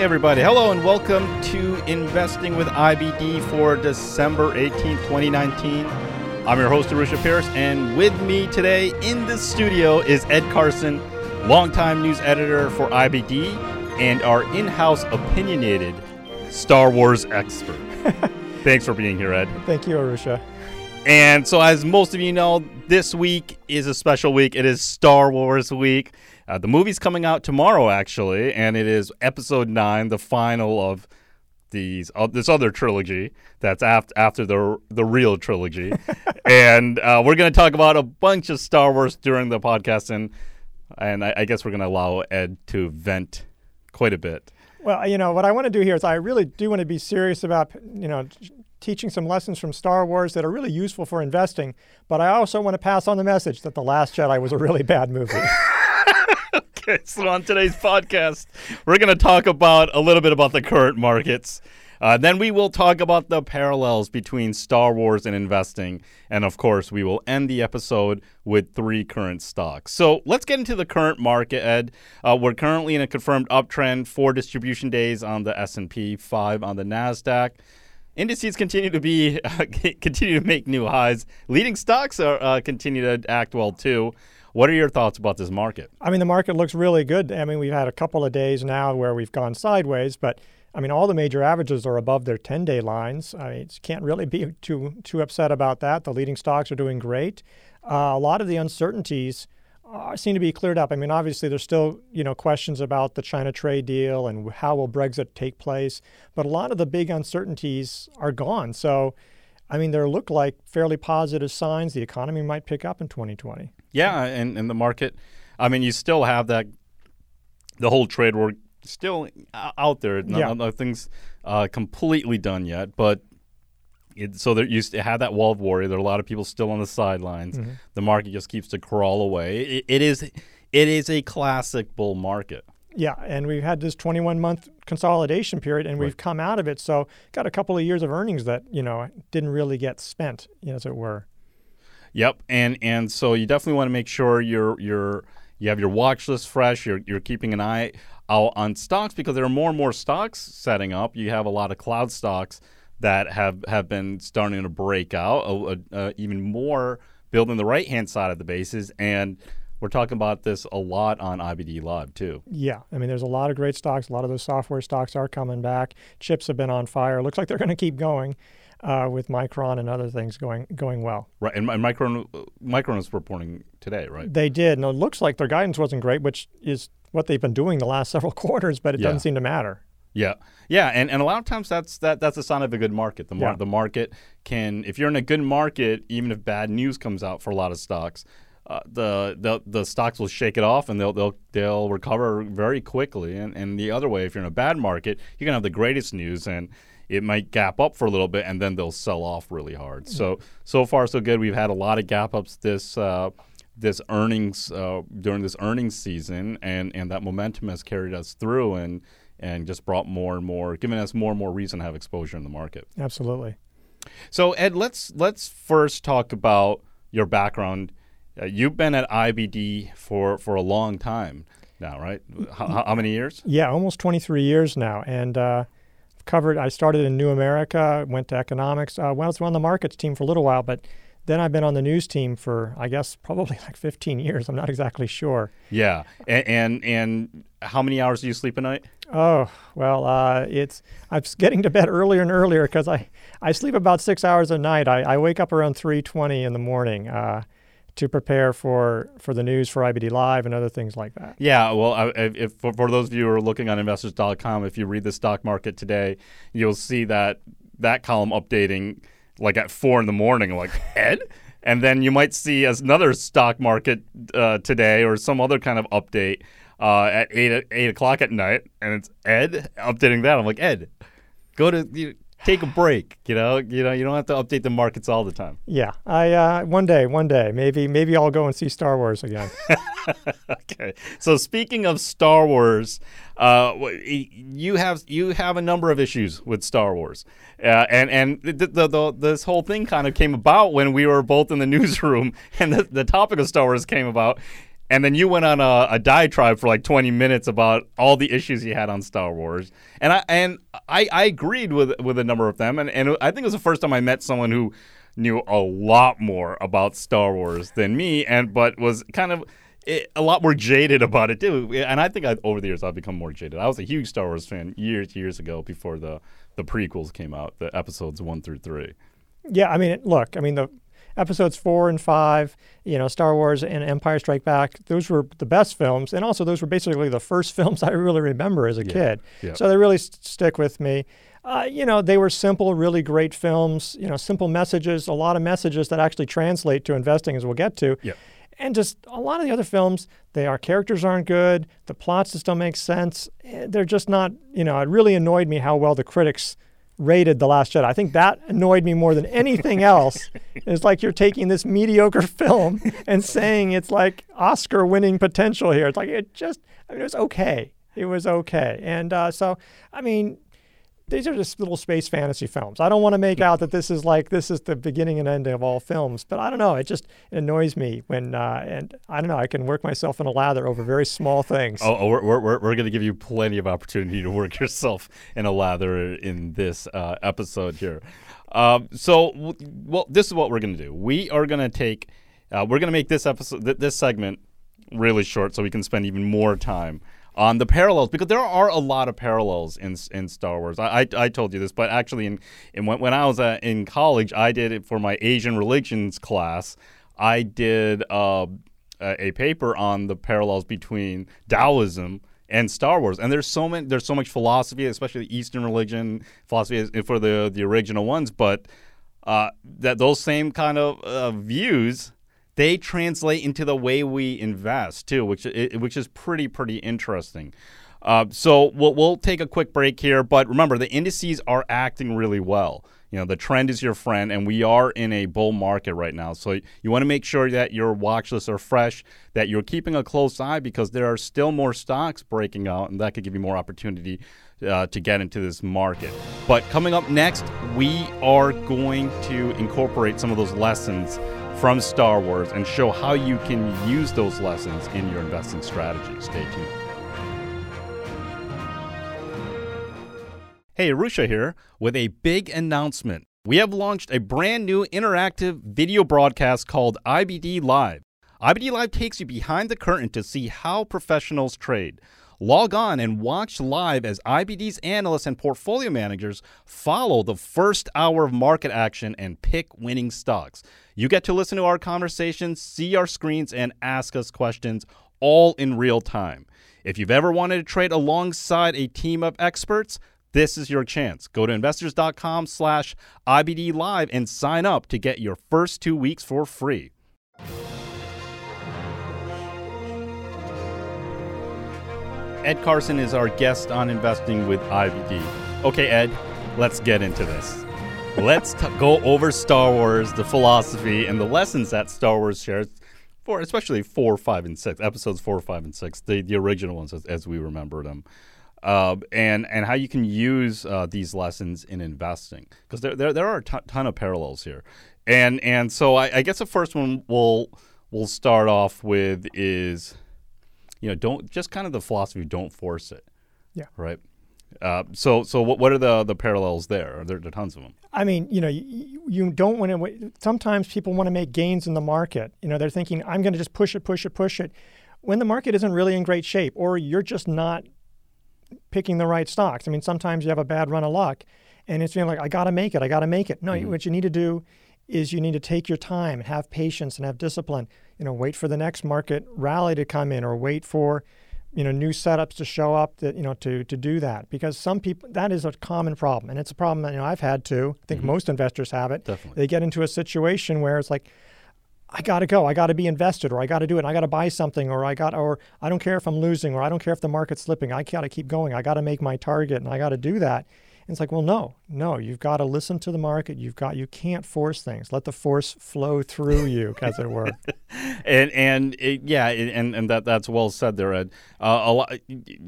Everybody. Hello, and welcome to Investing with IBD for December 18th, 2019. I'm your host, Arusha Pierce, and with me today in the studio is Ed Carson, longtime news editor for IBD and our in house opinionated Star Wars expert. Thanks for being here, Ed. Thank you, Arusha. And so, as most of you know, this week is a special week. It is Star Wars week. Uh, the movie's coming out tomorrow, actually, and it is Episode Nine, the final of these uh, this other trilogy that's after after the the real trilogy. and uh, we're going to talk about a bunch of Star Wars during the podcast, and and I, I guess we're going to allow Ed to vent quite a bit. Well, you know what I want to do here is I really do want to be serious about you know teaching some lessons from Star Wars that are really useful for investing. But I also want to pass on the message that The Last Jedi was a really bad movie. okay, so on today's podcast, we're going to talk about a little bit about the current markets. Uh, then we will talk about the parallels between Star Wars and investing. And of course, we will end the episode with three current stocks. So let's get into the current market, Ed. Uh, we're currently in a confirmed uptrend, four distribution days on the S&P, five on the NASDAQ. Indices continue to be uh, continue to make new highs. Leading stocks are uh, continue to act well too. What are your thoughts about this market? I mean, the market looks really good. I mean, we've had a couple of days now where we've gone sideways, but I mean, all the major averages are above their 10-day lines. I mean, can't really be too too upset about that. The leading stocks are doing great. Uh, a lot of the uncertainties uh, seem to be cleared up. I mean, obviously, there's still you know questions about the China trade deal and how will Brexit take place, but a lot of the big uncertainties are gone. So, I mean, there look like fairly positive signs. The economy might pick up in 2020. Yeah, and, in the market, I mean, you still have that, the whole trade war still out there. Yeah. Nothing's uh, completely done yet, but it, so there used to have that wall of worry. There are a lot of people still on the sidelines. Mm-hmm. The market just keeps to crawl away. It, it is, it is a classic bull market. Yeah, and we've had this 21 month consolidation period, and we've come out of it. So, got a couple of years of earnings that you know didn't really get spent, as it were. Yep, and and so you definitely want to make sure you're you're you have your watch list fresh. You're you're keeping an eye out on stocks because there are more and more stocks setting up. You have a lot of cloud stocks that have have been starting to break out, uh, uh, even more building the right hand side of the bases, and we're talking about this a lot on IBD Live too. Yeah, I mean, there's a lot of great stocks. A lot of those software stocks are coming back. Chips have been on fire. Looks like they're going to keep going uh, with Micron and other things going going well. Right, and, and Micron Micron is reporting today, right? They did. And it looks like their guidance wasn't great, which is what they've been doing the last several quarters, but it Yeah. doesn't seem to matter. Yeah, yeah, and, and a lot of times that's that that's a sign of a good market. The mar- Yeah. the market can, if you're in a good market, even if bad news comes out for a lot of stocks, uh, the, the the stocks will shake it off and they'll they'll they'll recover very quickly. And and the other way, if you're in a bad market, you're gonna have the greatest news and it might gap up for a little bit and then they'll sell off really hard. So so far so good. We've had a lot of gap ups this. Uh, this earnings uh, during this earnings season, and, and that momentum has carried us through, and and just brought more and more, giving us more and more reason to have exposure in the market. Absolutely. So Ed, let's let's first talk about your background. Uh, you've been at IBD for for a long time now, right? How, how- many years? Yeah, almost 23 years now, and uh, covered. I started in New America, went to economics. Uh, well, I was on the markets team for a little while, but then I've been on the news team for, I guess, probably like 15 years. I'm not exactly sure. Yeah, and and, and how many hours do you sleep a night? Oh well, uh, it's I'm getting to bed earlier and earlier because I, I sleep about six hours a night. I, I wake up around 3:20 in the morning uh, to prepare for for the news for IBD Live and other things like that. Yeah, well, I- if, if for, for those of you who are looking on investors.com, if you read the stock market today, you'll see that that column updating like at four in the morning. Like Ed, and then you might see as another stock market uh, today or some other kind of update uh, at eight eight o'clock at night, and it's Ed updating that. I'm like Ed, go to you, take a break. You know, you know, you don't have to update the markets all the time. Yeah, I uh, one day, one day, maybe maybe I'll go and see Star Wars again. okay. So speaking of Star Wars, uh, you have you have a number of issues with Star Wars, uh, and and the, the, the, this whole thing kind of came about when we were both in the newsroom, and the, the topic of Star Wars came about. And then you went on a, a diatribe for like 20 minutes about all the issues you had on Star Wars, and I and I, I agreed with with a number of them, and, and I think it was the first time I met someone who knew a lot more about Star Wars than me, and but was kind of it, a lot more jaded about it too. And I think I, over the years I've become more jaded. I was a huge Star Wars fan years years ago before the the prequels came out, the episodes one through three. Yeah, I mean, look, I mean the episodes four and five, you know, Star Wars and Empire Strike Back, those were the best films. And also, those were basically the first films I really remember as a Yeah, kid. yeah. So they really st- stick with me. Uh, you know, they were simple, really great films, you know, simple messages, a lot of messages that actually translate to investing, as we'll get to. Yeah. And just a lot of the other films, they our characters aren't good, the plots just don't make sense. eh, They're just not, you know, it really annoyed me how well the critics rated The Last Jedi. I think that annoyed me more than anything else. it's like you're taking this mediocre film and saying it's like Oscar winning potential here. It's like it just, I mean, it was okay. It was okay. And uh, so, I mean, these are just little space fantasy films. I don't want to make out that this is like this is the beginning and end of all films, but I don't know. It just annoys me when uh, and I don't know. I can work myself in a lather over very small things. Oh, oh we're, we're, we're, we're going to give you plenty of opportunity to work yourself in a lather in this uh, episode here. Um, so, w- well, this is what we're going to do. We are going to take, uh, we're going to make this episode, th- this segment really short so we can spend even more time on the parallels because there are a lot of parallels in in Star Wars. I, I, I told you this, but actually, in, in when, when I was uh, in college, I did it for my Asian religions class. I did uh, a, paper on the parallels between Taoism and Star Wars, and there's so many, there's so much philosophy, especially the Eastern religion philosophy for the the original ones, but uh, that those same kind of uh, views they translate into the way we invest too, which which is pretty pretty interesting. Uh, so we'll we'll take a quick break here, but remember the indices are acting really well. You know the trend is your friend, and we are in a bull market right now. So you want to make sure that your watch lists are fresh, that you're keeping a close eye because there are still more stocks breaking out, and that could give you more opportunity uh, to get into this market. But coming up next, we are going to incorporate some of those lessons from Star Wars and show how you can use those lessons in your investing strategy. Stay tuned. Hey, Arusha here with a big announcement. We have launched a brand new interactive video broadcast called IBD Live. IBD Live takes you behind the curtain to see how professionals trade. Log on and watch live as IBD's analysts and portfolio managers follow the first hour of market action and pick winning stocks. You get to listen to our conversations, see our screens, and ask us questions all in real time. If you've ever wanted to trade alongside a team of experts, this is your chance. Go to investors.com slash IBD Live and sign up to get your first two weeks for free. Ed Carson is our guest on Investing with IBD. Okay, Ed, let's get into this. Let's t- go over Star Wars, the philosophy, and the lessons that Star Wars shares for especially four, five, and six episodes four, five, and six, the, the original ones as, as we remember them, uh, and and how you can use uh, these lessons in investing because there, there there are a ton, ton of parallels here, and and so I, I guess the first one we'll we'll start off with is you know don't just kind of the philosophy don't force it Yeah. right uh, so so what, what are the the parallels there there are tons of them I mean, you know, you, you don't want to. Sometimes people want to make gains in the market. You know, they're thinking, I'm going to just push it, push it, push it, when the market isn't really in great shape, or you're just not picking the right stocks. I mean, sometimes you have a bad run of luck, and it's feeling like I got to make it, I got to make it. No, what you need to do is you need to take your time, have patience, and have discipline. You know, wait for the next market rally to come in, or wait for you know new setups to show up that you know to to do that. Because some people that is a common problem and it's a problem that you know I've had too. I think mm-hmm. most investors have it. Definitely. they get into a situation where it's like I got to go. I got to be invested or I got to do it. And I got to buy something or I got or I don't care if I'm losing or I don't care if the market's slipping. I got to keep going. I got to make my target and I got to do that and it's like well no no you've got to listen to the market. You've got you can't force things. Let the force flow through you as it were. And and it, yeah, and and that that's well said there, Ed. Uh, a lot,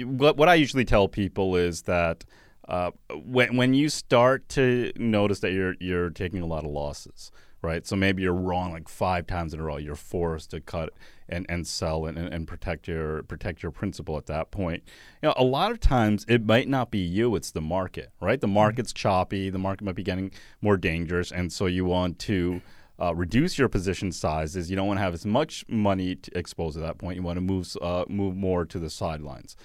what what I usually tell people is that uh, when when you start to notice that you're you're taking a lot of losses, right? So maybe you're wrong like five times in a row. You're forced to cut and, and sell and, and protect your protect your principal at that point. You know, a lot of times it might not be you; it's the market, right? The market's choppy. The market might be getting more dangerous, and so you want to. Uh, reduce your position sizes. You don't want to have as much money to expose at that point. You want to move uh, move more to the sidelines.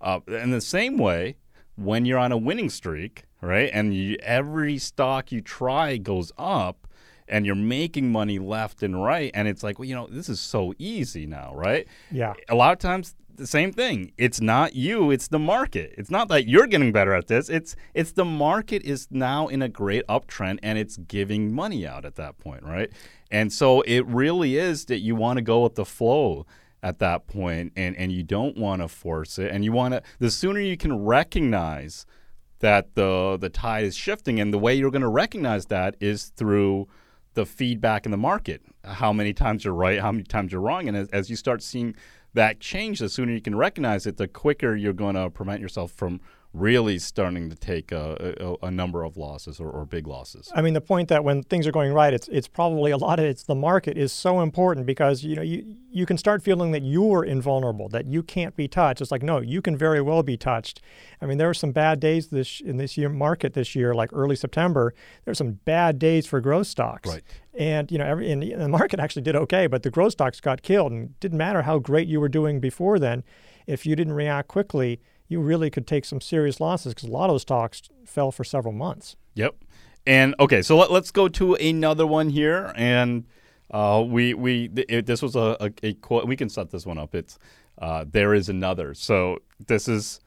Uh, in the same way, when you're on a winning streak, right, and you, every stock you try goes up, and you're making money left and right, and it's like, well, you know, this is so easy now, right? Yeah. A lot of times, the same thing. It's not you; it's the market. It's not that you're getting better at this. It's it's the market is now in a great uptrend, and it's giving money out at that point, right? And so it really is that you want to go with the flow at that point and, and you don't want to force it and you want to the sooner you can recognize that the the tide is shifting and the way you're going to recognize that is through the feedback in the market how many times you're right how many times you're wrong. And as, as you start seeing that change the sooner you can recognize it the quicker you're going to prevent yourself from really starting to take a, a, a number of losses or, or, big losses. I mean, the point that when things are going right, it's it's probably a lot of it's the market is so important because you know you you can start feeling that you're invulnerable, that you can't be touched. It's like no, you can very well be touched. I mean, there were some bad days this in this year market this year, like early September. There's some bad days for growth stocks. Right. And you know, every and the market actually did okay, but the growth stocks got killed, and didn't matter how great you were doing before then, if you didn't react quickly you really could take some serious losses because a lot of those stocks fell for several months. Yep. And okay, so let, us go to another one here, and uh, we we it, this was a, a, a, quote. We can set this one up. It's uh, there is another. So this is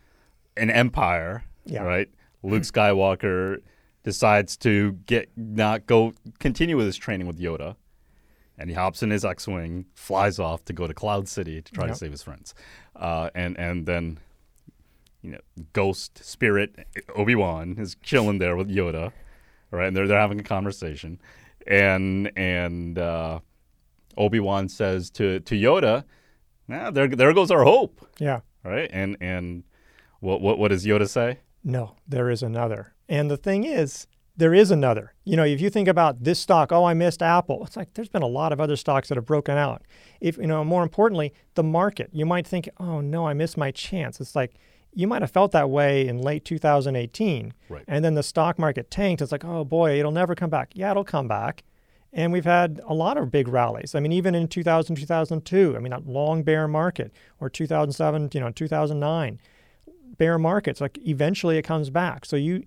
an empire, yeah. right? Luke Skywalker decides to get not go continue with his training with Yoda, and he hops in his X-wing, flies off to go to Cloud City to try yep. to save his friends, uh, and and then you know, ghost spirit Obi Wan is chilling there with Yoda, right? And they're they're having a conversation, and and uh, Obi Wan says to to Yoda, "Nah, there there goes our hope." Yeah. Right. And and what what what does Yoda say? No, there is another. And the thing is, there is another. You know, if you think about this stock, oh, I missed Apple. It's like there's been a lot of other stocks that have broken out. If you know, more importantly, the market. You might think, oh no, I missed my chance. It's like you might have felt that way in late 2018. Right. And then the stock market tanked. It's like, oh boy, it'll never come back. Yeah, it'll come back. And we've had a lot of big rallies. I mean, even in 2000, 2002, I mean, that long bear market, or 2007, you know, 2009, bear markets, like eventually it comes back. So you,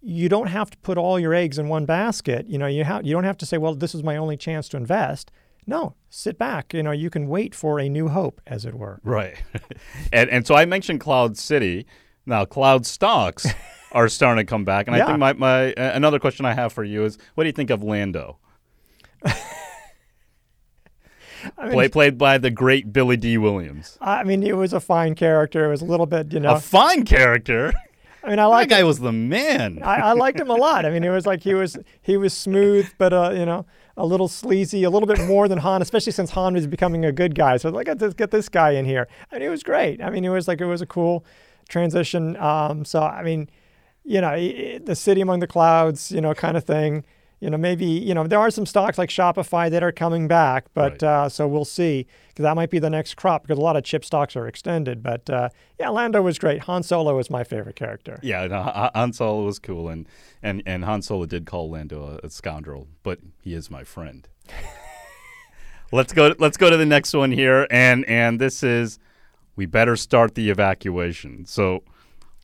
you don't have to put all your eggs in one basket. You know, you, ha- you don't have to say, well, this is my only chance to invest. No, sit back. You know, you can wait for a new hope, as it were. Right. and and so I mentioned Cloud City. Now, Cloud stocks are starting to come back, and yeah. I think my, my uh, another question I have for you is, what do you think of Lando? I mean, Play, played by the great Billy Dee Williams. I mean, it was a fine character. It was a little bit, you know, a fine character. I mean, I like that guy was the man. I, I, liked him a lot. I mean, it was like he was he was smooth, but uh, you know, a little sleazy, a little bit more than Han, especially since Han was becoming a good guy. So like, let's get this guy in here. I mean, it was great. I mean, it was like it was a cool transition. Um, so I mean, you know, the city among the clouds, you know, kind of thing you know, maybe, you know, there are some stocks like Shopify that are coming back, but right. uh, so we'll see because that might be the next crop because a lot of chip stocks are extended. But uh, yeah, Lando was great. Han Solo was my favorite character. Yeah, no, Han Solo was cool, and and and Han Solo did call Lando a, a scoundrel, but he is my friend. let's go. Let's go to the next one here, and and this is we better start the evacuation. So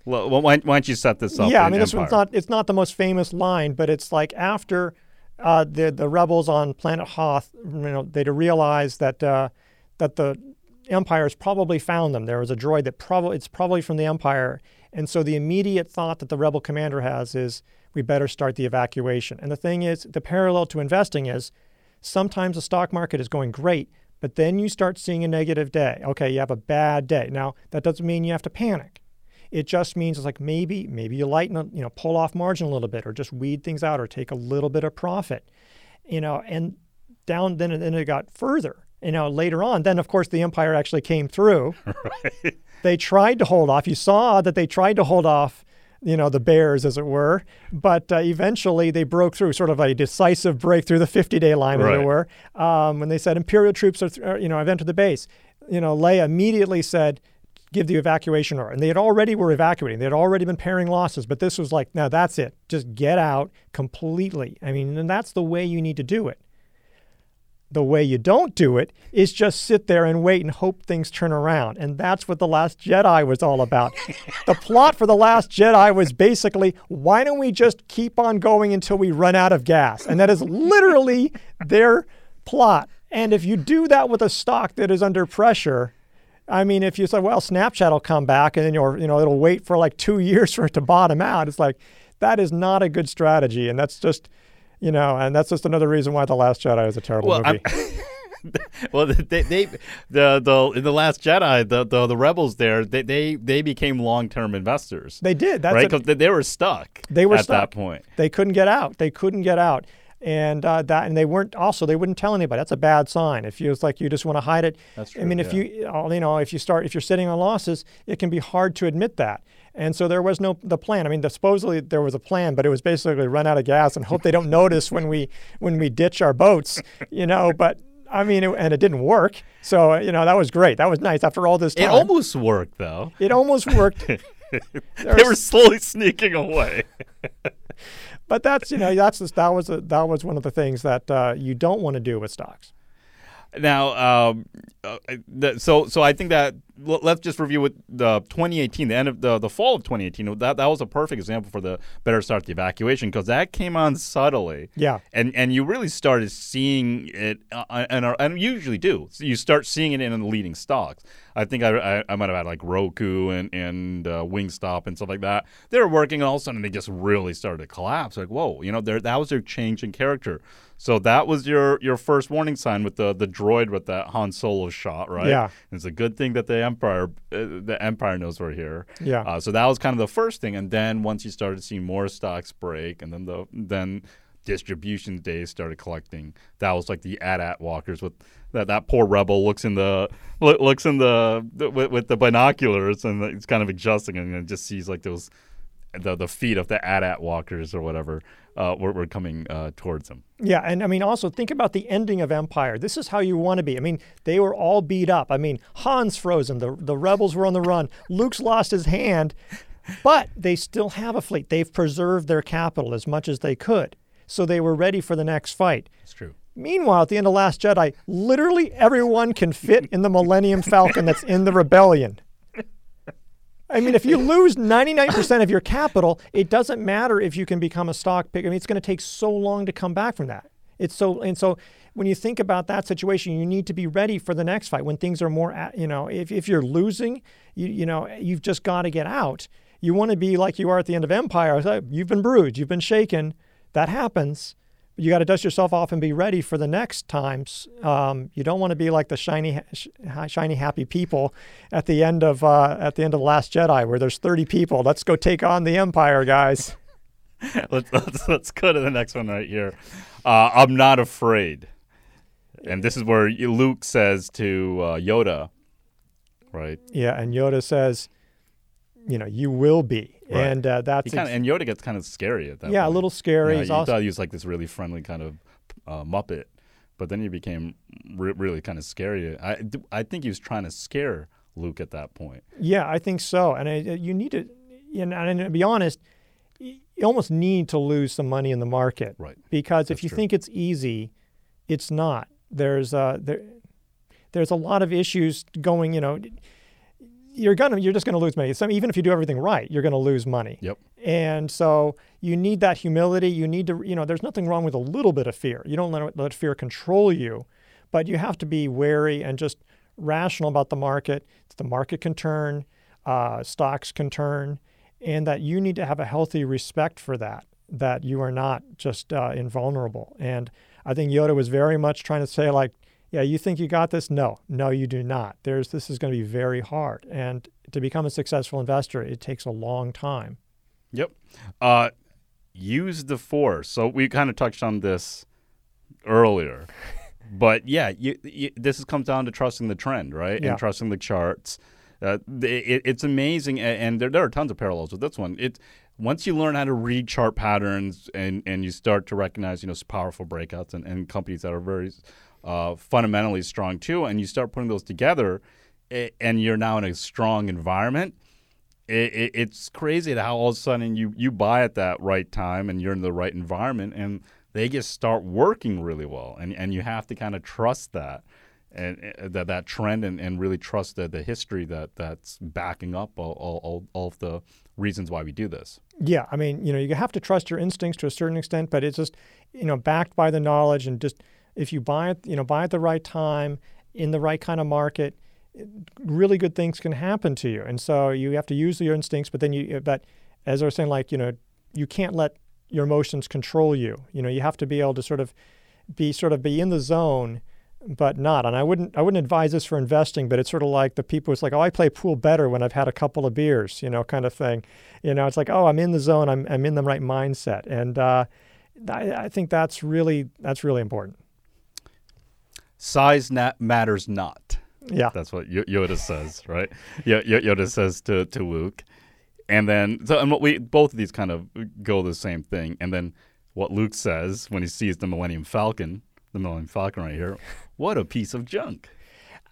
well, why, why, don't you set this up? Yeah, I mean, this one's not it's not the most famous line, but it's like after uh, the the rebels on planet Hoth, you know, they realized that uh, that the Empire has probably found them. There was a droid that probably it's probably from the Empire, and so the immediate thought that the rebel commander has is we better start the evacuation. And the thing is, the parallel to investing is sometimes the stock market is going great, but then you start seeing a negative day. Okay, you have a bad day. Now that doesn't mean you have to panic. It just means it's like maybe maybe you lighten you know pull off margin a little bit or just weed things out or take a little bit of profit, you know, and down then then it got further. You know, later on, then of course the empire actually came through. right. They tried to hold off. You saw that they tried to hold off you know, the bears, as it were. But uh, eventually they broke through, sort of a decisive breakthrough, the 50 day line, as it were, um, when they said Imperial troops are, th- are, you know, have entered the base. You know, Leia immediately said, give the evacuation order. And they had already were evacuating. They had already been paring losses, but this was like, now that's it. Just get out completely. I mean, and that's the way you need to do it. The way you don't do it is just sit there and wait and hope things turn around. And that's what The Last Jedi was all about. the plot for The Last Jedi was basically why don't we just keep on going until we run out of gas? And that is literally their plot. And if you do that with a stock that is under pressure, I mean, if you say, well, Snapchat will come back and then you'll, you know, it'll wait for like two years for it to bottom out. It's like, that is not a good strategy. And that's just, you know, and that's just another reason why The Last Jedi is a terrible Well, movie. Well, they, they the the in the Last Jedi, the the, the rebels there, they they, they became long term investors, they did. That's right? Because they, were stuck. They were stuck at stuck. that point. They couldn't get out. They couldn't get out. And uh, that, and they weren't. Also, they wouldn't tell anybody. That's a bad sign. If you, it's like you just want to hide it. That's true, I mean, if you, you know, if you start, if you're sitting on losses, it can be hard to admit that. And so there was no the plan. I mean, the, supposedly there was a plan, but it was basically run out of gas and hope they don't notice when we when we ditch our boats. You know, but I mean, it, and it didn't work. So you know, that was great. That was nice after all this time. It almost worked though. it almost worked. They were slowly sneaking away. But that's you know that's that was a, that was one of the things that uh, you don't want to do with stocks. Now, um, uh, so so I think that let's just review with the 2018, the end of the the fall of 2018. That that was a perfect example for the better start the evacuation because that came on subtly. Yeah. and and you really started seeing it, uh, and and you usually do. So you start seeing it in the leading stocks. I think I, I, I might have had like Roku and and uh, Wingstop and stuff like that. They were working, and all of a sudden they just really started to collapse. Like whoa, you know, there that was their change in character. So that was your your first warning sign with the the droid with that Han Solo shot, right? Yeah. It's a good thing that the Empire uh, the Empire knows we're here. Yeah. Uh, so that was kind of the first thing, and then once you started seeing more stocks break, and then the then distribution days started collecting. That was like the AT-AT walkers with that that poor rebel looks in the look, looks in the, the with, with the binoculars and it's kind of adjusting and just sees like those the the feet of the AT-AT walkers or whatever uh, were, were coming uh, towards him. Yeah, and I mean, also think about the ending of Empire. This is how you want to be. I mean, they were all beat up. I mean, Han's frozen. The the rebels were on the run. Luke's lost his hand, but they still have a fleet. They've preserved their capital as much as they could, so they were ready for the next fight. It's true. Meanwhile, at the end of Last Jedi, literally everyone can fit in the Millennium Falcon that's in the rebellion. I mean, if you lose 99% of your capital, it doesn't matter if you can become a stock pick. I mean, it's going to take so long to come back from that. It's so, and so when you think about that situation, you need to be ready for the next fight when things are more, a- you know, if, if you're losing, you, you know, you've just got to get out. You want to be like you are at the end of Empire. You've been bruised, you've been shaken. That happens you got to dust yourself off and be ready for the next times. Um, you don't want to be like the shiny, sh- shiny, happy people at the end of uh, at the end of the Last Jedi, where there's 30 people. Let's go take on the Empire, guys. let's, let's let's go to the next one right here. Uh, I'm not afraid, and this is where Luke says to uh, Yoda, right? Yeah, and Yoda says, you know, you will be, Right. and uh, that's kinda, and Yoda gets kind of scary at that. yeah, a little scary. Yeah, you also thought he was like this really friendly kind of uh, Muppet, but then he became re- really kind of scary. I, I think he was trying to scare Luke at that point. Yeah, I think so. And I, you need to, you know, and to be honest, you almost need to lose some money in the market, Right. Because if you true. think it's easy, it's not. There's uh, there, there's a lot of issues going. You know, you're gonna, you're just gonna lose money. Some even if you do everything right, you're gonna lose money. Yep. And so you need that humility. You need to, you know, there's nothing wrong with a little bit of fear. You don't let, let fear control you, but you have to be wary and just rational about the market. The market can turn, uh, stocks can turn, and that you need to have a healthy respect for that, that you are not just uh, invulnerable. And I think Yoda was very much trying to say, like, yeah, you think you got this? No, no, you do not. There's this is going to be very hard, and to become a successful investor, it takes a long time. Yep. Uh, use the force. So we kind of touched on this earlier, but yeah, you, you, this comes down to trusting the trend, right? Yeah. And trusting the charts. Uh, it, it's amazing, and there, there are tons of parallels with this one. It once you learn how to read chart patterns and, and you start to recognize, you know, powerful breakouts and, and companies that are very uh, fundamentally strong too, and you start putting those together, and you're now in a strong environment. It, it, it's crazy how all of a sudden you you buy at that right time and you're in the right environment, and they just start working really well, and and you have to kind of trust that and uh, that that trend and, and really trust the, the history that that's backing up all, all, all of the reasons why we do this. Yeah, I mean, you know, you have to trust your instincts to a certain extent, but it's just, you know, backed by the knowledge and just if you buy it, you know, buy at the right time in the right kind of market, really good things can happen to you. And so you have to use your instincts, but then you, but as I was saying, like, you know, you can't let your emotions control you. You know, you have to be able to sort of be sort of be in the zone but not. And I wouldn't I wouldn't advise this for investing, but it's sort of like the people it's like, oh, I play pool better when I've had a couple of beers, you know, kind of thing. You know, it's like, oh, I'm in the zone, I'm I'm in the right mindset, and uh, I, I, think that's really that's really important. Size nat- matters not. Yeah, that's what Yoda says, right? Yoda says to to Luke, and then so and what we both of these kind of go the same thing, and then what Luke says when he sees the Millennium Falcon the Millennium Falcon right here. What a piece of junk.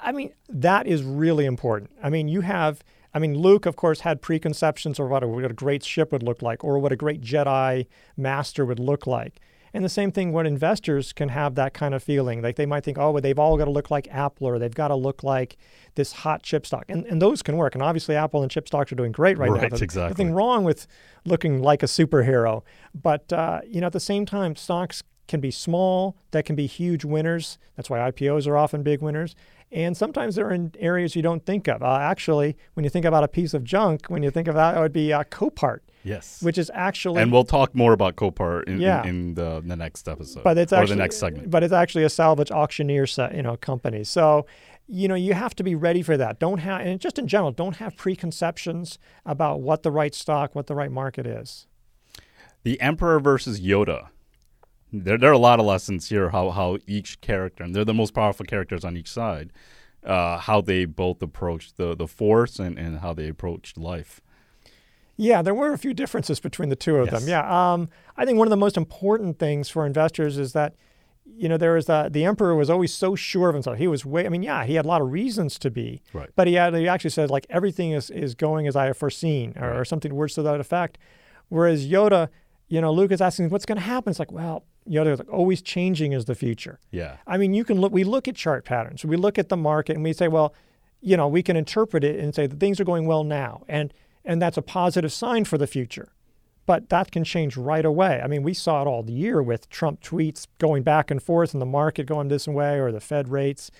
I mean, that is really important. I mean, you have, I mean, Luke, of course, had preconceptions of what a, what a great ship would look like or what a great Jedi master would look like. And the same thing when investors can have that kind of feeling. Like they might think, oh, well, they've all got to look like Apple or they've got to look like this hot chip stock. And, and those can work. And obviously, Apple and chip stocks are doing great right, right now. There's exactly. nothing wrong with looking like a superhero. But, uh, you know, at the same time, stocks can be small, that can be huge winners. That's why IPOs are often big winners. And sometimes they're in areas you don't think of. Uh, actually, when you think about a piece of junk, when you think of that, it would be uh, Copart. Yes. Which is actually. And we'll talk more about Copart in, yeah. in, in the, the, next episode. But it's or actually, the next segment. But it's actually a salvage auctioneer set, you know, company. So, you know, you have to be ready for that. Don't have, and just in general, don't have preconceptions about what the right stock, what the right market is. The Emperor versus Yoda there, there are a lot of lessons here how, how each character, and they're the most powerful characters on each side, uh, how they both approached the, the force and, and how they approached life. Yeah, there were a few differences between the two of yes. them. Yeah, um, I think one of the most important things for investors is that, you know, there is that the emperor was always so sure of himself. He was way. I mean, yeah, he had a lot of reasons to be, right. but he had he actually said like everything is is going as I have foreseen, or, right. or something words to that effect. Whereas Yoda, you know, Luke is asking what's going to happen. It's like, well, you know, like always changing is the future. Yeah. I mean, you can look. We look at chart patterns. We look at the market and we say, well, you know, we can interpret it and say that things are going well now, and and that's a positive sign for the future. But that can change right away. I mean, we saw it all the year with Trump tweets going back and forth, and the market going this way, or the Fed rates.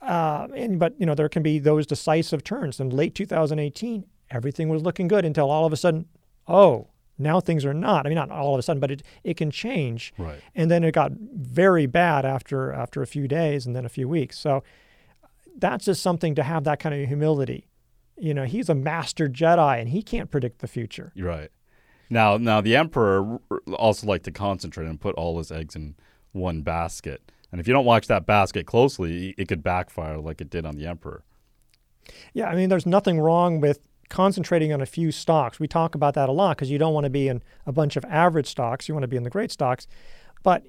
Uh, and but you know, there can be those decisive turns. In late 2018, everything was looking good until all of a sudden, oh, now things are not. I mean, not all of a sudden, but it, it can change. Right. And then it got very bad after after a few days and then a few weeks. So that's just something to have that kind of humility. You know, he's a master Jedi and he can't predict the future. Right. Now, now the emperor also liked to concentrate and put all his eggs in one basket. And if you don't watch that basket closely, it could backfire like it did on the emperor. Yeah, I mean, there's nothing wrong with concentrating on a few stocks. We talk about that a lot because you don't want to be in a bunch of average stocks. You want to be in the great stocks. But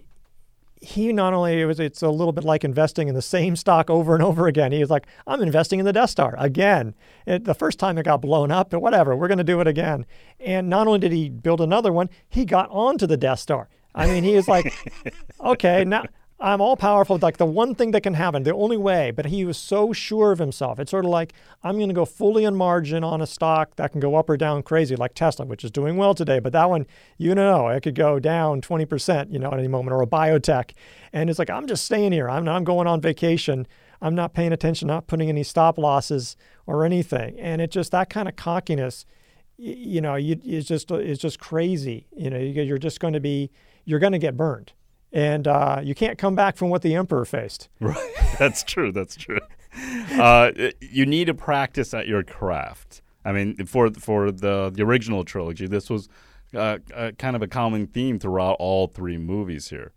he not only it was it's a little bit like investing in the same stock over and over again. He was like, I'm investing in the Death Star again. It, the first time it got blown up, but whatever, we're going to do it again. And not only did he build another one, he got onto the Death Star. I mean, he was like, okay, now I'm all powerful. Like the one thing that can happen, the only way. But he was so sure of himself. It's sort of like I'm going to go fully in margin on a stock that can go up or down crazy, like Tesla, which is doing well today. But that one, you know, it could go down 20%, you know, at any moment, or a biotech. And it's like I'm just staying here. I'm I'm going on vacation. I'm not paying attention, not putting any stop losses or anything. And it just that kind of cockiness, you know, you, it's just it's just crazy. You know, you're just going to be you're going to get burned and uh, you can't come back from what the emperor faced. Right, that's true. That's true. Uh, you need to practice at your craft. I mean, for for the the original trilogy, this was uh, kind of a common theme throughout all three movies here.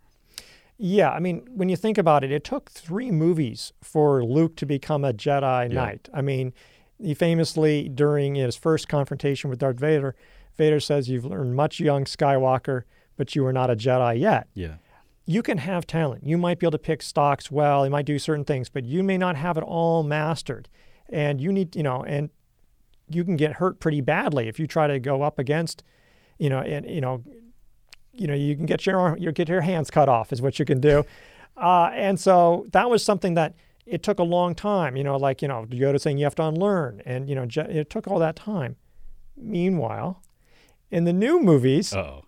Yeah, I mean, when you think about it, it took three movies for Luke to become a Jedi Knight. I mean, he famously, during his first confrontation with Darth Vader, Vader says, You've learned much, young Skywalker, but you are not a Jedi yet. Yeah. You can have talent. You might be able to pick stocks well. You might do certain things, but you may not have it all mastered. And you need, you know, and you can get hurt pretty badly if you try to go up against, you know, and you know, you know, you can get your you get your hands cut off is what you can do. Uh, and so that was something that it took a long time. You know, like you know, Yoda saying you have to unlearn, and you know, it took all that time. Meanwhile, in the new movies, oh,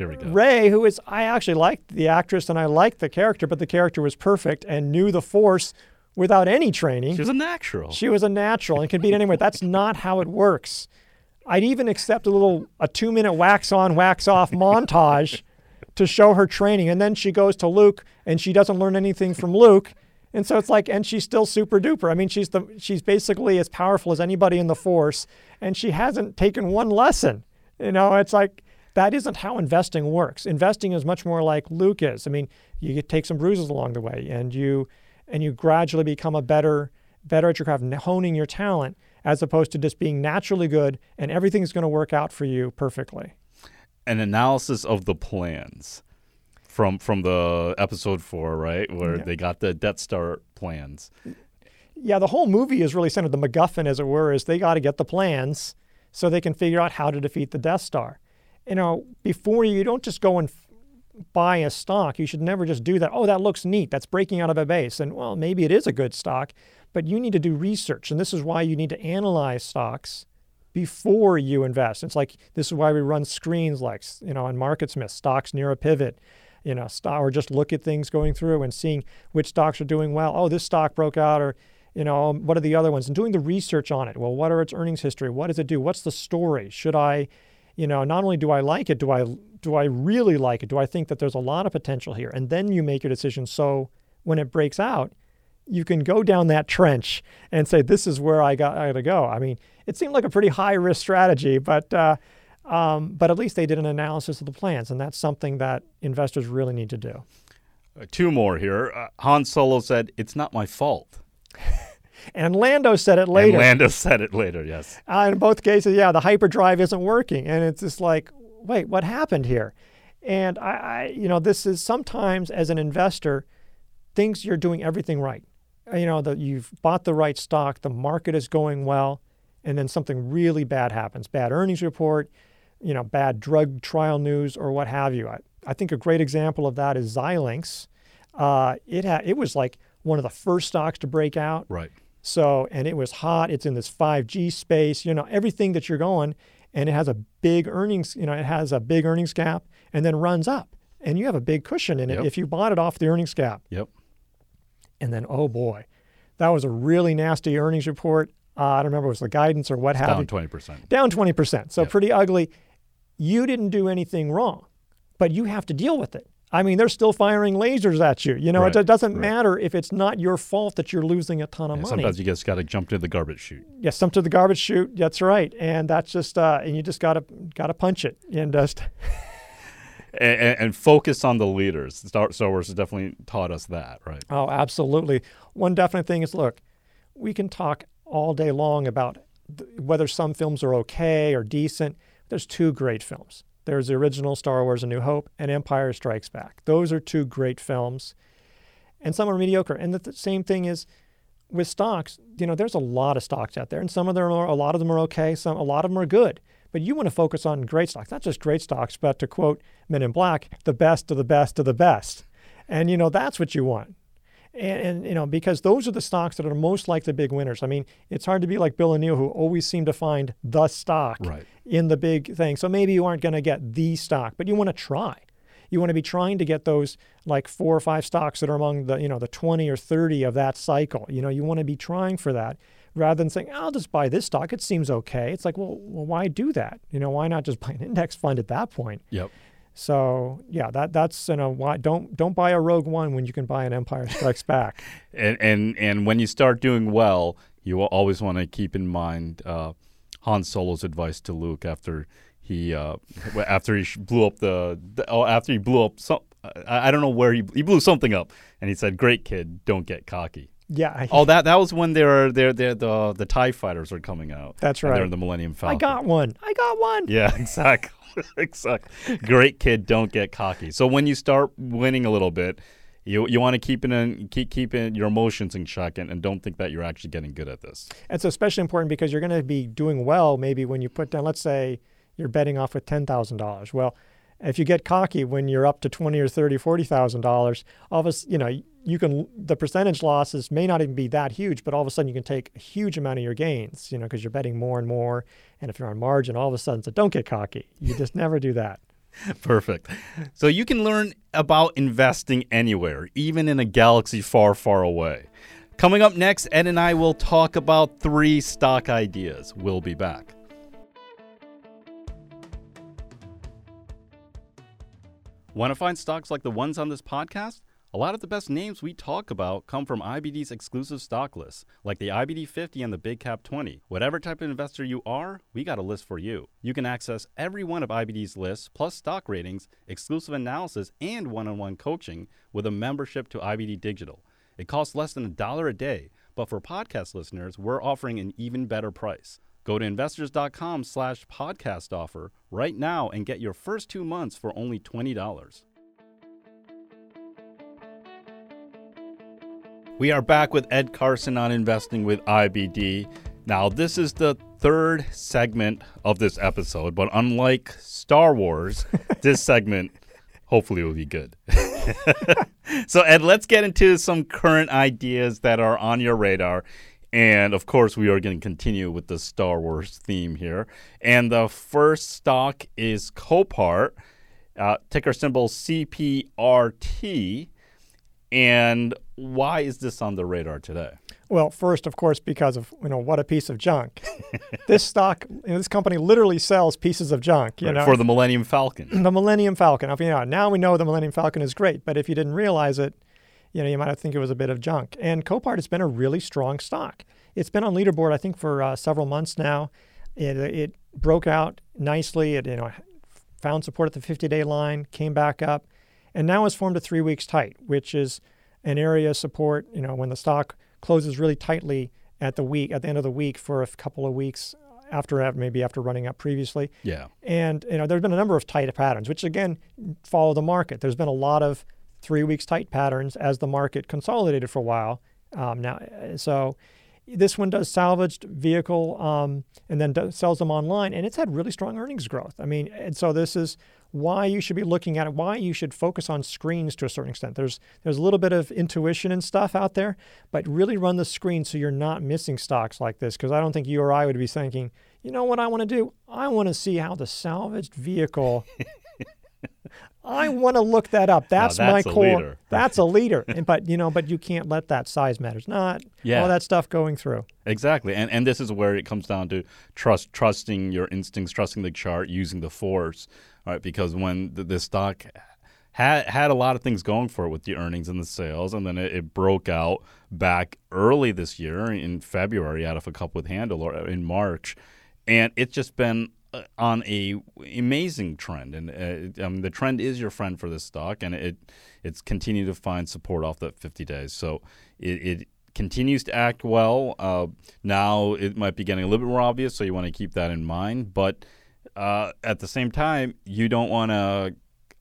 here we go. Rey, who is I actually liked the actress and I liked the character, but the character was perfect and knew the Force without any training. She was a natural. She was a natural and could beat anyone. That's not how it works. I'd even accept a little a two minute wax on, wax off montage to show her training. And then she goes to Luke and she doesn't learn anything from Luke. And so it's like, and she's still super duper. I mean, she's the she's basically as powerful as anybody in the force, and she hasn't taken one lesson. You know, it's like that isn't how investing works. Investing is much more like Luke is. I mean, you take some bruises along the way, and you and you gradually become a better better at your craft, honing your talent, as opposed to just being naturally good and everything's going to work out for you perfectly. An analysis of the plans from from the episode four, right, where yeah. they got the Death Star plans. Yeah, the whole movie is really centered. The MacGuffin, as it were, is they got to get the plans so they can figure out how to defeat the Death Star. You know, before you you don't just go and buy a stock. You should never just do that. Oh, that looks neat. That's breaking out of a base, and well, maybe it is a good stock, but you need to do research, and this is why you need to analyze stocks before you invest. It's like this is why we run screens like you know on MarketSmith, stocks near a pivot, you know, stock, or just look at things going through and seeing which stocks are doing well. Oh, this stock broke out, or you know, what are the other ones? And doing the research on it. Well, what are its earnings history? What does it do? What's the story? Should I, you know, not only do I like it, do I do I really like it? Do I think that there's a lot of potential here? And then you make your decision. So when it breaks out, you can go down that trench and say, "This is where I got, I got to go." I mean, it seemed like a pretty high risk strategy, but uh, um, but at least they did an analysis of the plans, and that's something that investors really need to do. Uh, two more here. Uh, Han Solo said, "It's not my fault." and Lando said it later. And Lando said it later. Yes. Uh, in both cases, yeah, the hyperdrive isn't working, and it's just like, wait, what happened here? And I, I, you know, this is sometimes as an investor, thinks you're doing everything right. You know, that you've bought the right stock, the market is going well, and then something really bad happens. Bad earnings report, you know, bad drug trial news or what have you. I, I think a great example of that is Xilinx. Uh, it had it was like one of the first stocks to break out. Right. So and it was hot. It's in this 5G space. You know everything that you're going, and it has a big earnings. You know it has a big earnings gap, and then runs up, and you have a big cushion in it yep. if you bought it off the earnings gap. Yep. And then oh boy, that was a really nasty earnings report. Uh, I don't remember it was the guidance or what it's have down twenty percent. Down twenty percent. So yep. pretty ugly you didn't do anything wrong, but you have to deal with it. I mean, they're still firing lasers at you. You know, right, it, doesn't right. matter if it's not your fault that you're losing a ton of yeah, money. Sometimes you just got to jump to the garbage chute. Yes, jump to the garbage chute. That's right, and that's just uh, and you just got to got to punch it and just. and, and, focus on the leaders. Star, Star Wars has definitely taught us that, right? Oh, absolutely. One definite thing is, look, we can talk all day long about th- whether some films are okay or decent. There's two great films there's the original Star Wars A New Hope and Empire Strikes Back. Those are two great films. And some are mediocre. And the same thing is with stocks, you know, there's a lot of stocks out there, and some of them are, a lot of them are okay, some a lot of them are good. But you want to focus on great stocks, not just great stocks, but to quote Men in Black, the best of the best of the best. And you know, that's what you want. And, and, you know because those are the stocks that are most like the big winners. I mean, it's hard to be like Bill O'Neil, who always seem to find the stock right. in the big thing. So maybe you aren't going to get the stock, but you want to try. You want to be trying to get those like four or five stocks that are among the you know the 20 or 30 of that cycle. You know, you want to be trying for that rather than saying, I'll just buy this stock. It seems okay. It's like, well, well why do that? You know, why not just buy an index fund at that point? Yep. So yeah, that that's you know why don't don't buy a Rogue One when you can buy an Empire Strikes Back. and and and when you start doing well, you always want to keep in mind uh, Han Solo's advice to Luke after he uh, after he blew up the, the oh after he blew up some I, I don't know where he he blew something up and he said, "Great kid, don't get cocky." Yeah. Oh, that that was when they were they're, they're the the Tie Fighters were coming out. That's And right. They're the Millennium Falcon. I got one. I got one. Yeah, exactly. exactly. Great kid, don't get cocky. So when you start winning a little bit, you you want to keep it in keep keeping your emotions in check and, and don't think that you're actually getting good at this. And it's especially important because you're going to be doing well maybe when you put down, let's say you're betting off with $10,000. Well, if you get cocky when you're up to 20 or 30, $40,000, all of a you know, you can, the percentage losses may not even be that huge, but all of a sudden you can take a huge amount of your gains, you know, because you're betting more and more. And if you're on margin, all of a sudden, so don't get cocky. You just never do that. Perfect. So you can learn about investing anywhere, even in a galaxy far, far away. Coming up next, Ed and I will talk about three stock ideas. We'll be back. Want to find stocks like the ones on this podcast? A lot of the best names we talk about come from IBD's exclusive stock lists, like the IBD 50 and the Big Cap 20. Whatever type of investor you are, we got a list for you. You can access every one of IBD's lists, plus stock ratings, exclusive analysis, and one on one coaching with a membership to IBD Digital. It costs less than a dollar a day, but for podcast listeners, we're offering an even better price. Go to investors.com slash podcast offer right now and get your first two months for only $20. We are back with Ed Carson on investing with IBD. Now, this is the third segment of this episode, but unlike Star Wars, this segment hopefully will be good. so, Ed, let's get into some current ideas that are on your radar. And of course, we are going to continue with the Star Wars theme here. And the first stock is Copart, uh, ticker symbol CPRT. And why is this on the radar today? Well, first, of course, because of you know what a piece of junk. this stock, you know, this company literally sells pieces of junk. You Right, know, for the Millennium Falcon. the Millennium Falcon. I mean, yeah, now we know the Millennium Falcon is great, but if you didn't realize it, you know, you might think it was a bit of junk. And Copart has been a really strong stock. It's been on leaderboard, I think, for uh, several months now. It, it broke out nicely. It you know found support at the 50-day line, came back up, and now has formed a three weeks tight, which is an area of support. You know, when the stock closes really tightly at the week at the end of the week for a couple of weeks after maybe after running up previously. Yeah. And you know, there's been a number of tight patterns, which again follow the market. There's been a lot of three weeks tight patterns as the market consolidated for a while. Um, now, so this one does salvaged vehicle um, and then does, sells them online, and it's had really strong earnings growth. I mean, and so this is why you should be looking at it. Why you should focus on screens to a certain extent. There's there's a little bit of intuition and stuff out there, but really run the screen so you're not missing stocks like this. Because I don't think you or I would be thinking, you know what I want to do? I want to see how the salvaged vehicle. I want to look that up. That's, that's my core. leader. That's a leader. And, but you know, but you can't let that size matters. Not Yeah. all that stuff going through. Exactly. And and this is where it comes down to trust trusting your instincts, trusting the chart, using the force. right? because when the, the stock had had a lot of things going for it with the earnings and the sales, and then it, it broke out back early this year in February out of a cup with handle or in March, and it's just been on a amazing trend, and uh, mean, the trend is your friend for this stock, and it it's continued to find support off that 50 days. So it, it continues to act well. Uh, now it might be getting a little bit more obvious, so you want to keep that in mind. But uh, at the same time, you don't want to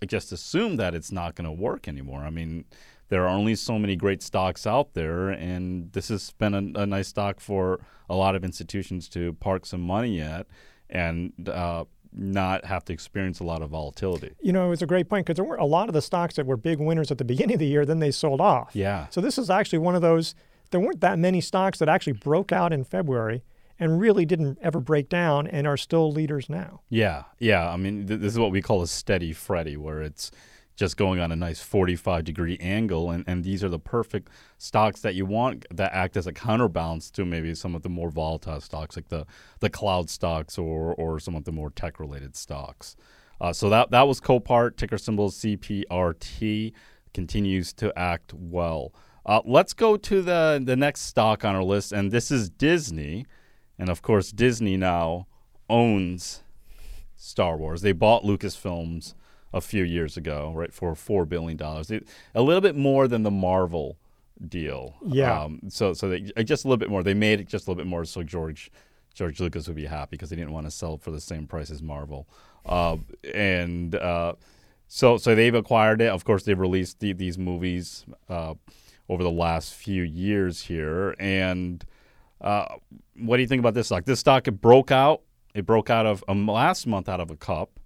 just assume that it's not going to work anymore. I mean, there are only so many great stocks out there, and this has been a, a nice stock for a lot of institutions to park some money at and uh, not have to experience a lot of volatility. You know, it was a great point because there were a lot of the stocks that were big winners at the beginning of the year, then they sold off. Yeah. So this is actually one of those. There weren't that many stocks that actually broke out in February and really didn't ever break down and are still leaders now. Yeah, yeah. I mean, th- this is what we call a steady Freddy, where it's just going on a nice 45 degree angle. And, and these are the perfect stocks that you want that act as a counterbalance to maybe some of the more volatile stocks, like the, the cloud stocks or, or some of the more tech related stocks. Uh, so that, that was Copart, ticker symbol CPRT, continues to act well. Uh, let's go to the, the next stock on our list, and this is Disney. And of course, Disney now owns Star Wars. They bought Lucasfilms a few years ago, right, for four billion dollars. A little bit more than the Marvel deal. Yeah. Um, so so they, uh, just a little bit more. They made it just a little bit more so George George Lucas would be happy because they didn't want to sell for the same price as Marvel. Uh, and uh, so so they've acquired it. Of course, they've released the, these movies uh, over the last few years here. And uh, what do you think about this stock? This stock it broke out. It broke out of um, last month out of a cup.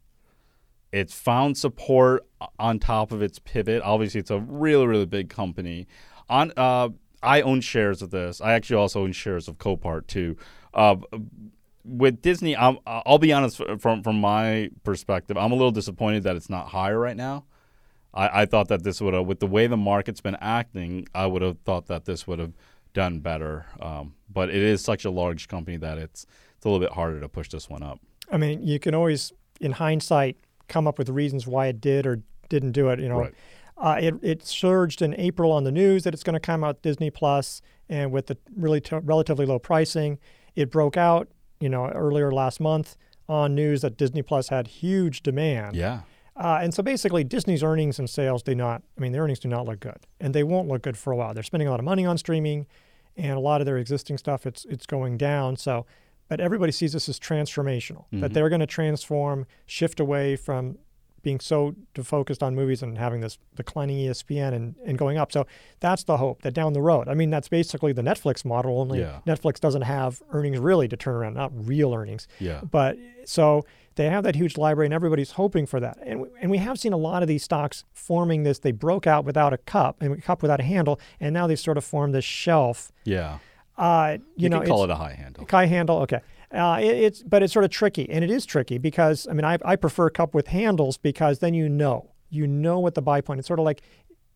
It's found support on top of its pivot. Obviously, it's a really really big company. On uh, I own shares of this. I actually also own shares of Copart too. Uh, with Disney, i will be honest from from my perspective, I'm a little disappointed that it's not higher right now. I, I thought that this would have, with the way the market's been acting, I would have thought that this would have done better. Um, but it is such a large company that it's it's a little bit harder to push this one up. I mean, you can always, in hindsight, come up with reasons why it did or didn't do it. You know, Right. uh, it it surged in April on the news that it's going to come out Disney Plus, and with the really t- relatively low pricing, it broke out. You know, earlier last month on news that Disney Plus had huge demand. Yeah. Uh, and so basically, Disney's earnings and sales do not, I mean, their earnings do not look good. And they won't look good for a while. They're spending a lot of money on streaming, and a lot of their existing stuff, it's, it's going down. So, but everybody sees this as transformational, that mm-hmm. they're going to transform, shift away from being so focused on movies and having this declining ESPN and, and going up. So that's the hope that down the road, I mean, that's basically the Netflix model, only Yeah. Netflix doesn't have earnings really to turn around, not real earnings. Yeah. But so they have that huge library, and everybody's hoping for that. And we, and we have seen a lot of these stocks forming this. They broke out without a cup and a cup without a handle, and now they've sort of formed this shelf. Yeah. Uh, you, You, know, can call it a high handle. High handle, okay. Uh, it, it's but it's sort of tricky, and it is tricky because I mean I, I prefer a cup with handles because then you know you know what the buy point. It's sort of like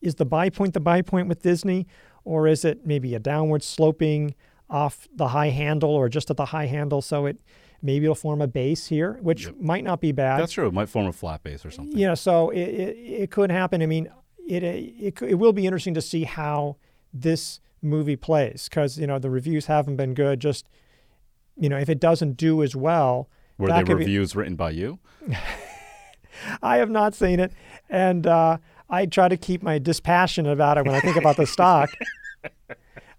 is the buy point the buy point with Disney, or is it maybe a downward sloping off the high handle or just at the high handle so it maybe it'll form a base here, which might not be bad. That's true. It might form a flat base or something. Yeah, so it, it, it could happen. I mean, it, it it will be interesting to see how this movie plays because you know the reviews haven't been good. Just you know, if it doesn't do as well, Were they could be- reviews written by you? I have not seen it, and uh, I try to keep my dispassion about it when I think about the stock.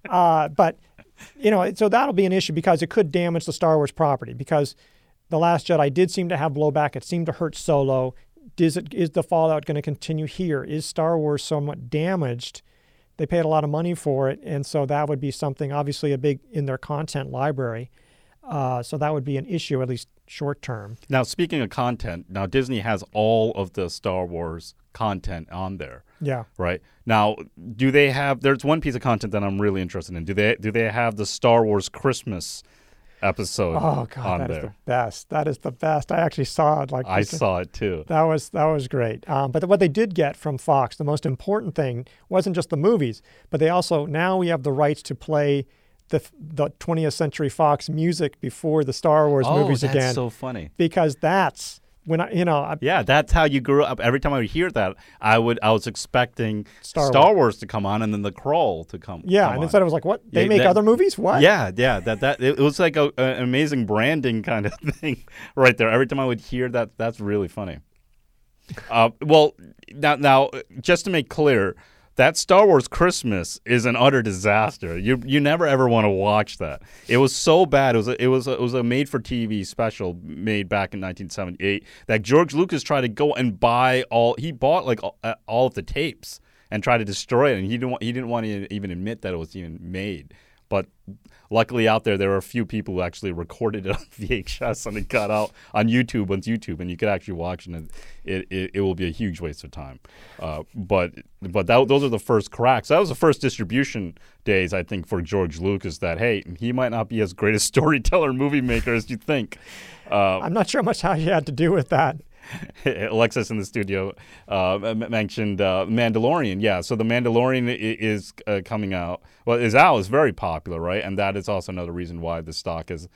Uh, but you know, so that'll be an issue because it could damage the Star Wars property. Because the Last Jedi did seem to have blowback; it seemed to hurt Solo. Is it is the fallout going to continue here? Is Star Wars somewhat damaged? They paid a lot of money for it, and so that would be something obviously a big in their content library. Uh, so that would be an issue at least short term. Now, speaking of content, now Disney has all of the Star Wars content on there, Yeah. right? Now, do they have? There's one piece of content that I'm really interested in. Do they do they have the Star Wars Christmas episode Oh god, that is there? the best. That is the best. I actually saw it like I saw it too. that was that was great. Um, but what they did get from Fox, the most important thing wasn't just the movies, but they also now we have the rights to play the the 20th Century Fox music before the Star Wars oh, movies that's again, so funny. because that's when I you know I, Yeah, that's how you grew up. Every time I would hear that, I would I was expecting Star Star, Wars to come on and then the Crawl to come. On. Yeah, come and on. instead it was like what they Yeah, make that- other movies what Yeah, yeah, that that it was like a, an amazing branding kind of thing right there. Every time I would hear that, that's really funny. Uh, well, now now just to make clear, that Star Wars Christmas is an utter disaster. You you never ever want to watch that. It was so bad. It was a, it was a, it was a made for TV special made back in 1978 that George Lucas tried to go and buy all. He bought like all, all of the tapes and tried to destroy it, and he didn't want, he didn't want to even admit that it was even made. But luckily, out there, there were a few people who actually recorded it on VHS and it got out on YouTube. On YouTube, and you could actually watch it. And it, it, it will be a huge waste of time. Uh, but but that, those are the first cracks. That was the first distribution days, I think, for George Lucas. That hey, he might not be as great a storyteller, movie maker as you think. Uh, I'm not sure much how you had to do with that. Alexis in the studio uh, mentioned uh, Mandalorian. Yeah, so the Mandalorian is uh, coming out. Well, is out is very popular, right? And that is also another reason why the stock is,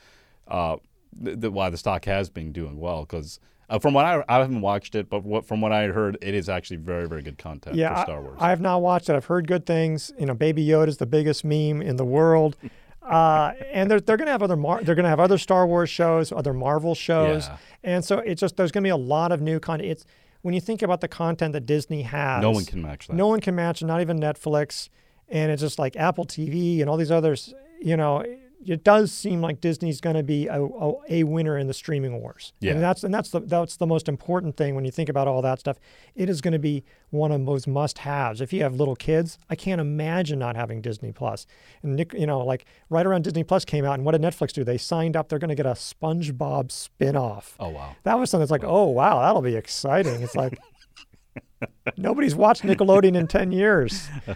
uh, why the stock has been doing well. Because uh, from what I I haven't watched it, but what, from what I heard, it is actually very very good content Yeah, for Star Wars. I, have not watched it. I've heard good things. You know, Baby Yoda is the biggest meme in the world, uh, and they're they're gonna have other Mar- they're gonna have other Star Wars shows, other Marvel shows, Yeah. and so it's just there's gonna be a lot of new content. It's when you think about the content that Disney has, no one can match that. no one can match, it, not even Netflix. and it's just like Apple TV and all these others. You know, it does seem like Disney's going to be a, a, a, winner in the streaming wars. Yeah. And that's and that's the that's the most important thing when you think about all that stuff. It is going to be one of those must-haves. If you have little kids, I can't imagine not having Disney Plus. And Nick, you know, like right around Disney Plus came out, and what did Netflix do? They signed up. They're going to get a SpongeBob spin-off. Oh wow. That was something that's like, oh wow, that'll be exciting. It's like. Nobody's watched Nickelodeon in ten years.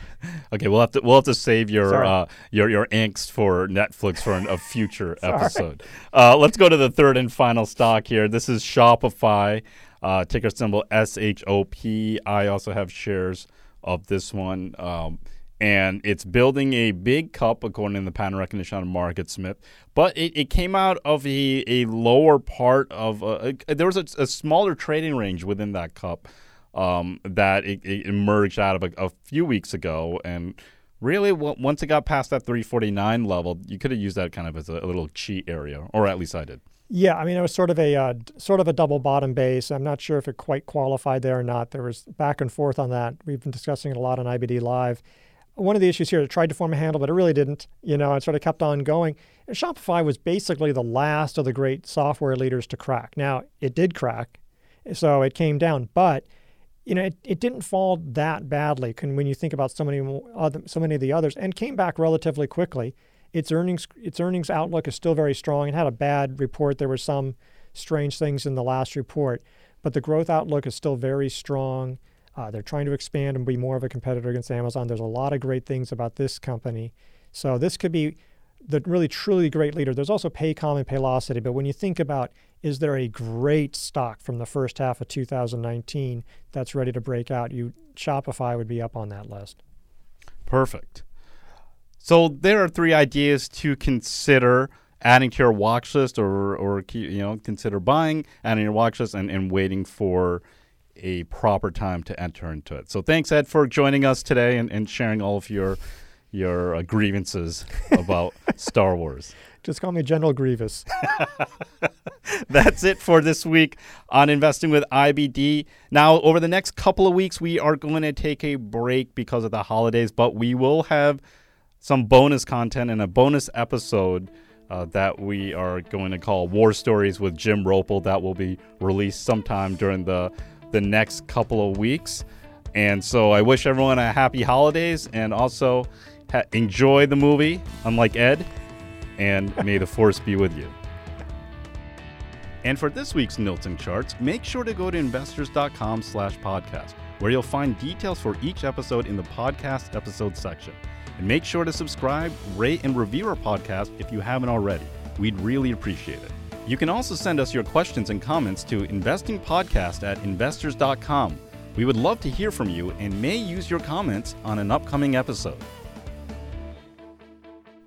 Okay, we'll have to we'll have to save your uh, your your angst for Netflix for an, a future episode. Uh, let's go to the third and final stock here. This is Shopify, uh, ticker symbol S H O P. I also have shares of this one. Um, and it's building a big cup according to the pattern recognition on MarketSmith. But it, it came out of a, a lower part of a, a, there was a, a smaller trading range within that cup um, that it, it, emerged out of a, a, few weeks ago. And really, w- once it got past that 349 level, you could have used that kind of as a, a, little cheat area, or at least I did. Yeah, I mean it was sort of a uh, sort of a double bottom base. I'm not sure if it quite qualified there or not. There was back and forth on that. We've been discussing it a lot on IBD Live. One of the issues here, it tried to form a handle, but it really didn't. You know, it sort of kept on going. And Shopify was basically the last of the great software leaders to crack. Now, it did crack, so it came down, but you know, it, it didn't fall that badly when you think about so many other, so many of the others, and came back relatively quickly. Its earnings its earnings outlook is still very strong. It had a bad report. There were some strange things in the last report, but the growth outlook is still very strong. Uh, they're trying to expand and be more of a competitor against Amazon. There's a lot of great things about this company. So this could be the really truly great leader. There's also Paycom and Paylocity, but when you think about is there a great stock from the first half of 2019 that's ready to break out, you Shopify would be up on that list. Perfect. So there are three ideas to consider adding to your watch list or or you know consider buying, adding your watch list and, and waiting for a proper time to enter into it. So thanks Ed for joining us today and, and sharing all of your your uh, grievances about Star Wars. Just call me General Grievous. That's it for this week on Investing with IBD. Now, over the next couple of weeks, we are going to take a break because of the holidays, but we will have some bonus content and a bonus episode uh, that we are going to call War Stories with Jim Roppel. That will be released sometime during the, the next couple of weeks. And so I wish everyone a happy holidays and also ha- enjoy the movie, unlike Ed, and may the force be with you. And for this week's Nilton charts, make sure to go to investors.com slash podcast, where you'll find details for each episode in the podcast episode section. And make sure to subscribe, rate, and review our podcast if you haven't already. We'd really appreciate it. You can also send us your questions and comments to investingpodcast at investors.com. We would love to hear from you and may use your comments on an upcoming episode.